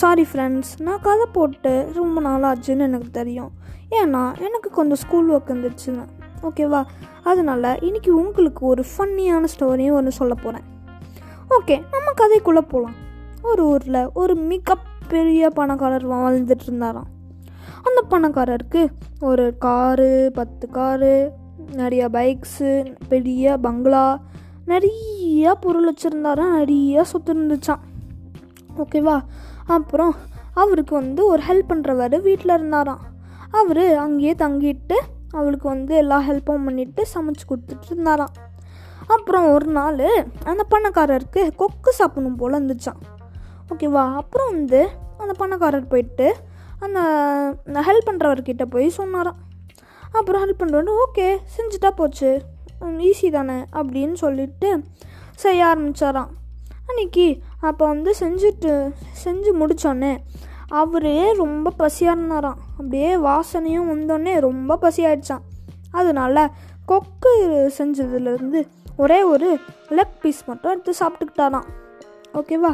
Sorry friends நான் கதை போட்டு ரொம்ப நாள் ஆச்சுன்னு எனக்கு தெரியும். ஏன்னா எனக்கு கொஞ்சம் ஸ்கூல் ஒர்க் இருந்துச்சுன்னு. ஓகேவா அதனால இன்றைக்கி உங்களுக்கு ஒரு ஃபன்னியான ஸ்டோரியும் ஒன்று சொல்ல போகிறேன் ஓகே நம்ம கதைக்குள்ளே போகலாம் ஒரு ஊரில் ஒரு மிகப்பெரிய பணக்காரர் வாழ்ந்துட்டு இருந்தாராம். அந்த பணக்காரருக்கு ஒரு காரு பத்து காரு நிறைய பைக்ஸு பெரிய பங்களா நிறைய பொருள் வச்சுருந்தாராம். நிறைய சொத்து இருந்துச்சான் ஓகேவா அப்புறம் அவருக்கு வந்து ஒரு ஹெல்ப் பண்ணுறவர் வீட்டில் இருந்தாராம். அவர் அங்கேயே தங்கிட்டு அவளுக்கு வந்து எல்லா ஹெல்ப்பும் பண்ணிட்டு சமைச்சு கொடுத்துட்டு இருந்தாராம். அப்புறம் ஒரு நாள் அந்த பணக்காரருக்கு கொக்கு சாப்பிடணும் போல் இருந்துச்சான் ஓகேவா அப்புறம் வந்து அந்த பணக்காரர் போயிட்டு அந்த ஹெல்ப் பண்ணுறவர்கிட்ட போய் சொன்னாராம். அப்புறம் ஹெல்ப் பண்ணுறவரு ஓகே செஞ்சுட்டா போச்சு. ஈஸி தானே? அப்படின்னு சொல்லிட்டு செய்ய ஆரம்பித்தாராம் அன்னைக்கு அப்போ வந்து செஞ்சுட்டு செஞ்சு முடித்தோடனே அவரே ரொம்ப பசியாக இருந்தாராம் அப்படியே வாசனையும் வந்தோடனே ரொம்ப பசியாயிடுச்சான் அதனால கொக்கு செஞ்சதுலேருந்து ஒரே ஒரு லெக் பீஸ் மட்டும் எடுத்து சாப்பிட்டுக்கிட்டாராம். ஓகேவா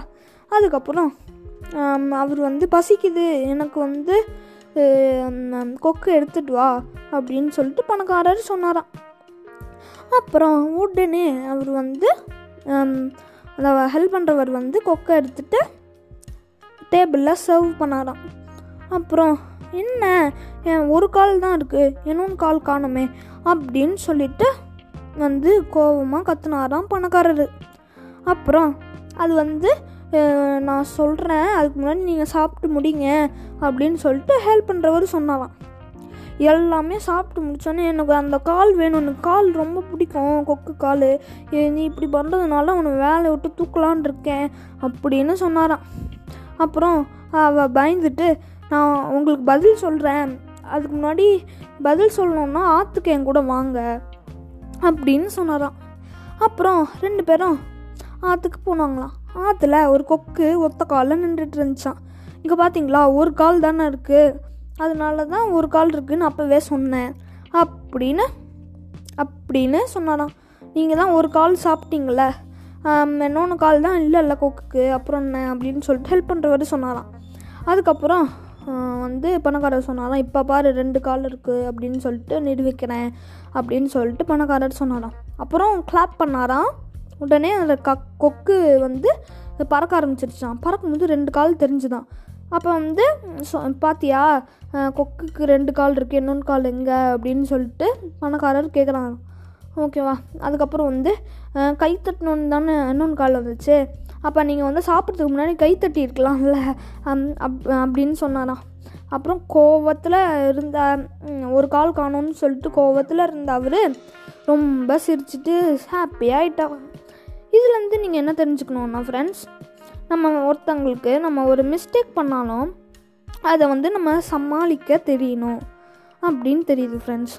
அதுக்கப்புறம் அவர் வந்து பசிக்குது எனக்கு வந்து கொக்கு எடுத்துட்டு வா அப்படின்னு சொல்லிட்டு பணக்காரர் சொன்னாராம். அப்புறம் உடனே அவர் வந்து அந்த ஹெல்ப் பண்ணுறவர் வந்து கொக்கை எடுத்துட்டு டேபிளில் சர்வ் பண்ணாராம். அப்புறம் என்ன? என் ஒரு கால் தான் இருக்குது இன்னொன்று கால் காணுமே. அப்படின்னு சொல்லிட்டு வந்து கோவமாக கத்துனாராம் பணக்காரர். அப்புறம் அது வந்து நான் சொல்கிறேன் அதுக்கு முன்னாடி நீங்கள் சாப்பிட்டு முடிங்க. அப்படின்னு சொல்லிட்டு ஹெல்ப் பண்ணுறவர் சொன்னாராம். எல்லாமே சாப்பிட்டு முடிச்சோன்னே எனக்கு அந்த கால் வேணும். எனக்கு கால் ரொம்ப பிடிக்கும். கொக்கு கால். நீ இப்படி பண்ணுறதுனால உன்னை வேலையை விட்டு தூக்கலான் இருக்கேன் அப்படின்னு சொன்னாராம். அப்புறம் அவ பயந்துட்டு நான் உங்களுக்கு பதில் சொல்கிறேன் அதுக்கு முன்னாடி பதில் சொல்லணுன்னா ஆற்றுக்கு என் கூட வாங்க அப்படின்னு சொன்னாராம். அப்புறம் ரெண்டு பேரும் ஆற்றுக்கு போனாங்களாம். ஆற்றுல ஒரு கொக்கு ஒத்த காலில் நின்றுட்டு இருந்துச்சான் இங்கே பார்த்தீங்களா ஒரு கால் தானே இருக்குது அதனால தான் ஒரு கால் இருக்குன்னு அப்போவே சொன்னேன். அப்படின்னு அப்படின்னு சொன்னாராம் நீங்கள் தான் ஒரு கால் சாப்பிட்டீங்கள இன்னொன்று கால் தான் இல்லை இல்லை கொக்குக்கு. அப்புறம் என்ன அப்படின்னு சொல்லிட்டு ஹெல்ப் பண்ணுறவர் சொன்னாராம். அதுக்கப்புறம் வந்து பணக்காரர் சொன்னாராம் இப்போ பாரு ரெண்டு கால் இருக்குது அப்படின்னு சொல்லிட்டு நிரூபிக்கிறேன் அப்படின்னு சொல்லிட்டு பணக்காரர் சொன்னாராம். அப்புறம் கிளாப் பண்ணாராம். உடனே அந்த க கொக்கு வந்து பறக்க ஆரம்பிச்சிருச்சான் பறக்கும்போது ரெண்டு கால் தெரிஞ்சுதான். அப்போ வந்து சொ- பாத்தியா கொக்குக்கு ரெண்டு கால் இருக்குது இன்னொன்று கால் எங்கே? அப்படின்னு சொல்லிட்டு பணக்காரர் கேட்குறாங்க ஓகேவா அதுக்கப்புறம் வந்து கை தட்டினோன்னு தானே இன்னொன்று கால் வந்துச்சு. அப்போ நீங்கள் வந்து சாப்பிட்றதுக்கு முன்னாடி கை தட்டி இருக்கலாம்ல அம், அப் அப்படின்னு சொன்னாராம். அப்புறம் கோவத்தில் இருந்த ஒரு கால் காணோன்னு சொல்லிட்டு கோவத்தில் இருந்த அவர் ரொம்ப சிரிச்சிட்டு ஹாப்பியாகிட்டாங்க இதுலேருந்து நீங்கள் என்ன தெரிஞ்சுக்கணும்னா ஃப்ரெண்ட்ஸ் நம்ம ஒருத்தங்களுக்கு நம்ம ஒரு மிஸ்டேக் பண்ணாலும் அதை வந்து நம்ம சமாளிக்க தெரியணும் அப்படின்னு தெரியுது ஃப்ரெண்ட்ஸ்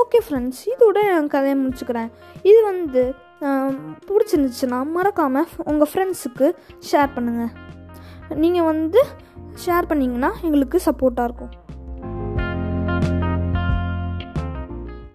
ஓகே ஃப்ரெண்ட்ஸ் இதோட நான் கதையை முடிச்சுக்கிறேன். இது வந்து பிடிச்சிருந்துச்சுன்னா மறக்காமல் உங்கள் ஃப்ரெண்ட்ஸுக்கு ஷேர் பண்ணுங்கள் நீங்கள் வந்து ஷேர் பண்ணிங்கன்னா எங்களுக்கு சப்போர்ட்டாக இருக்கும்.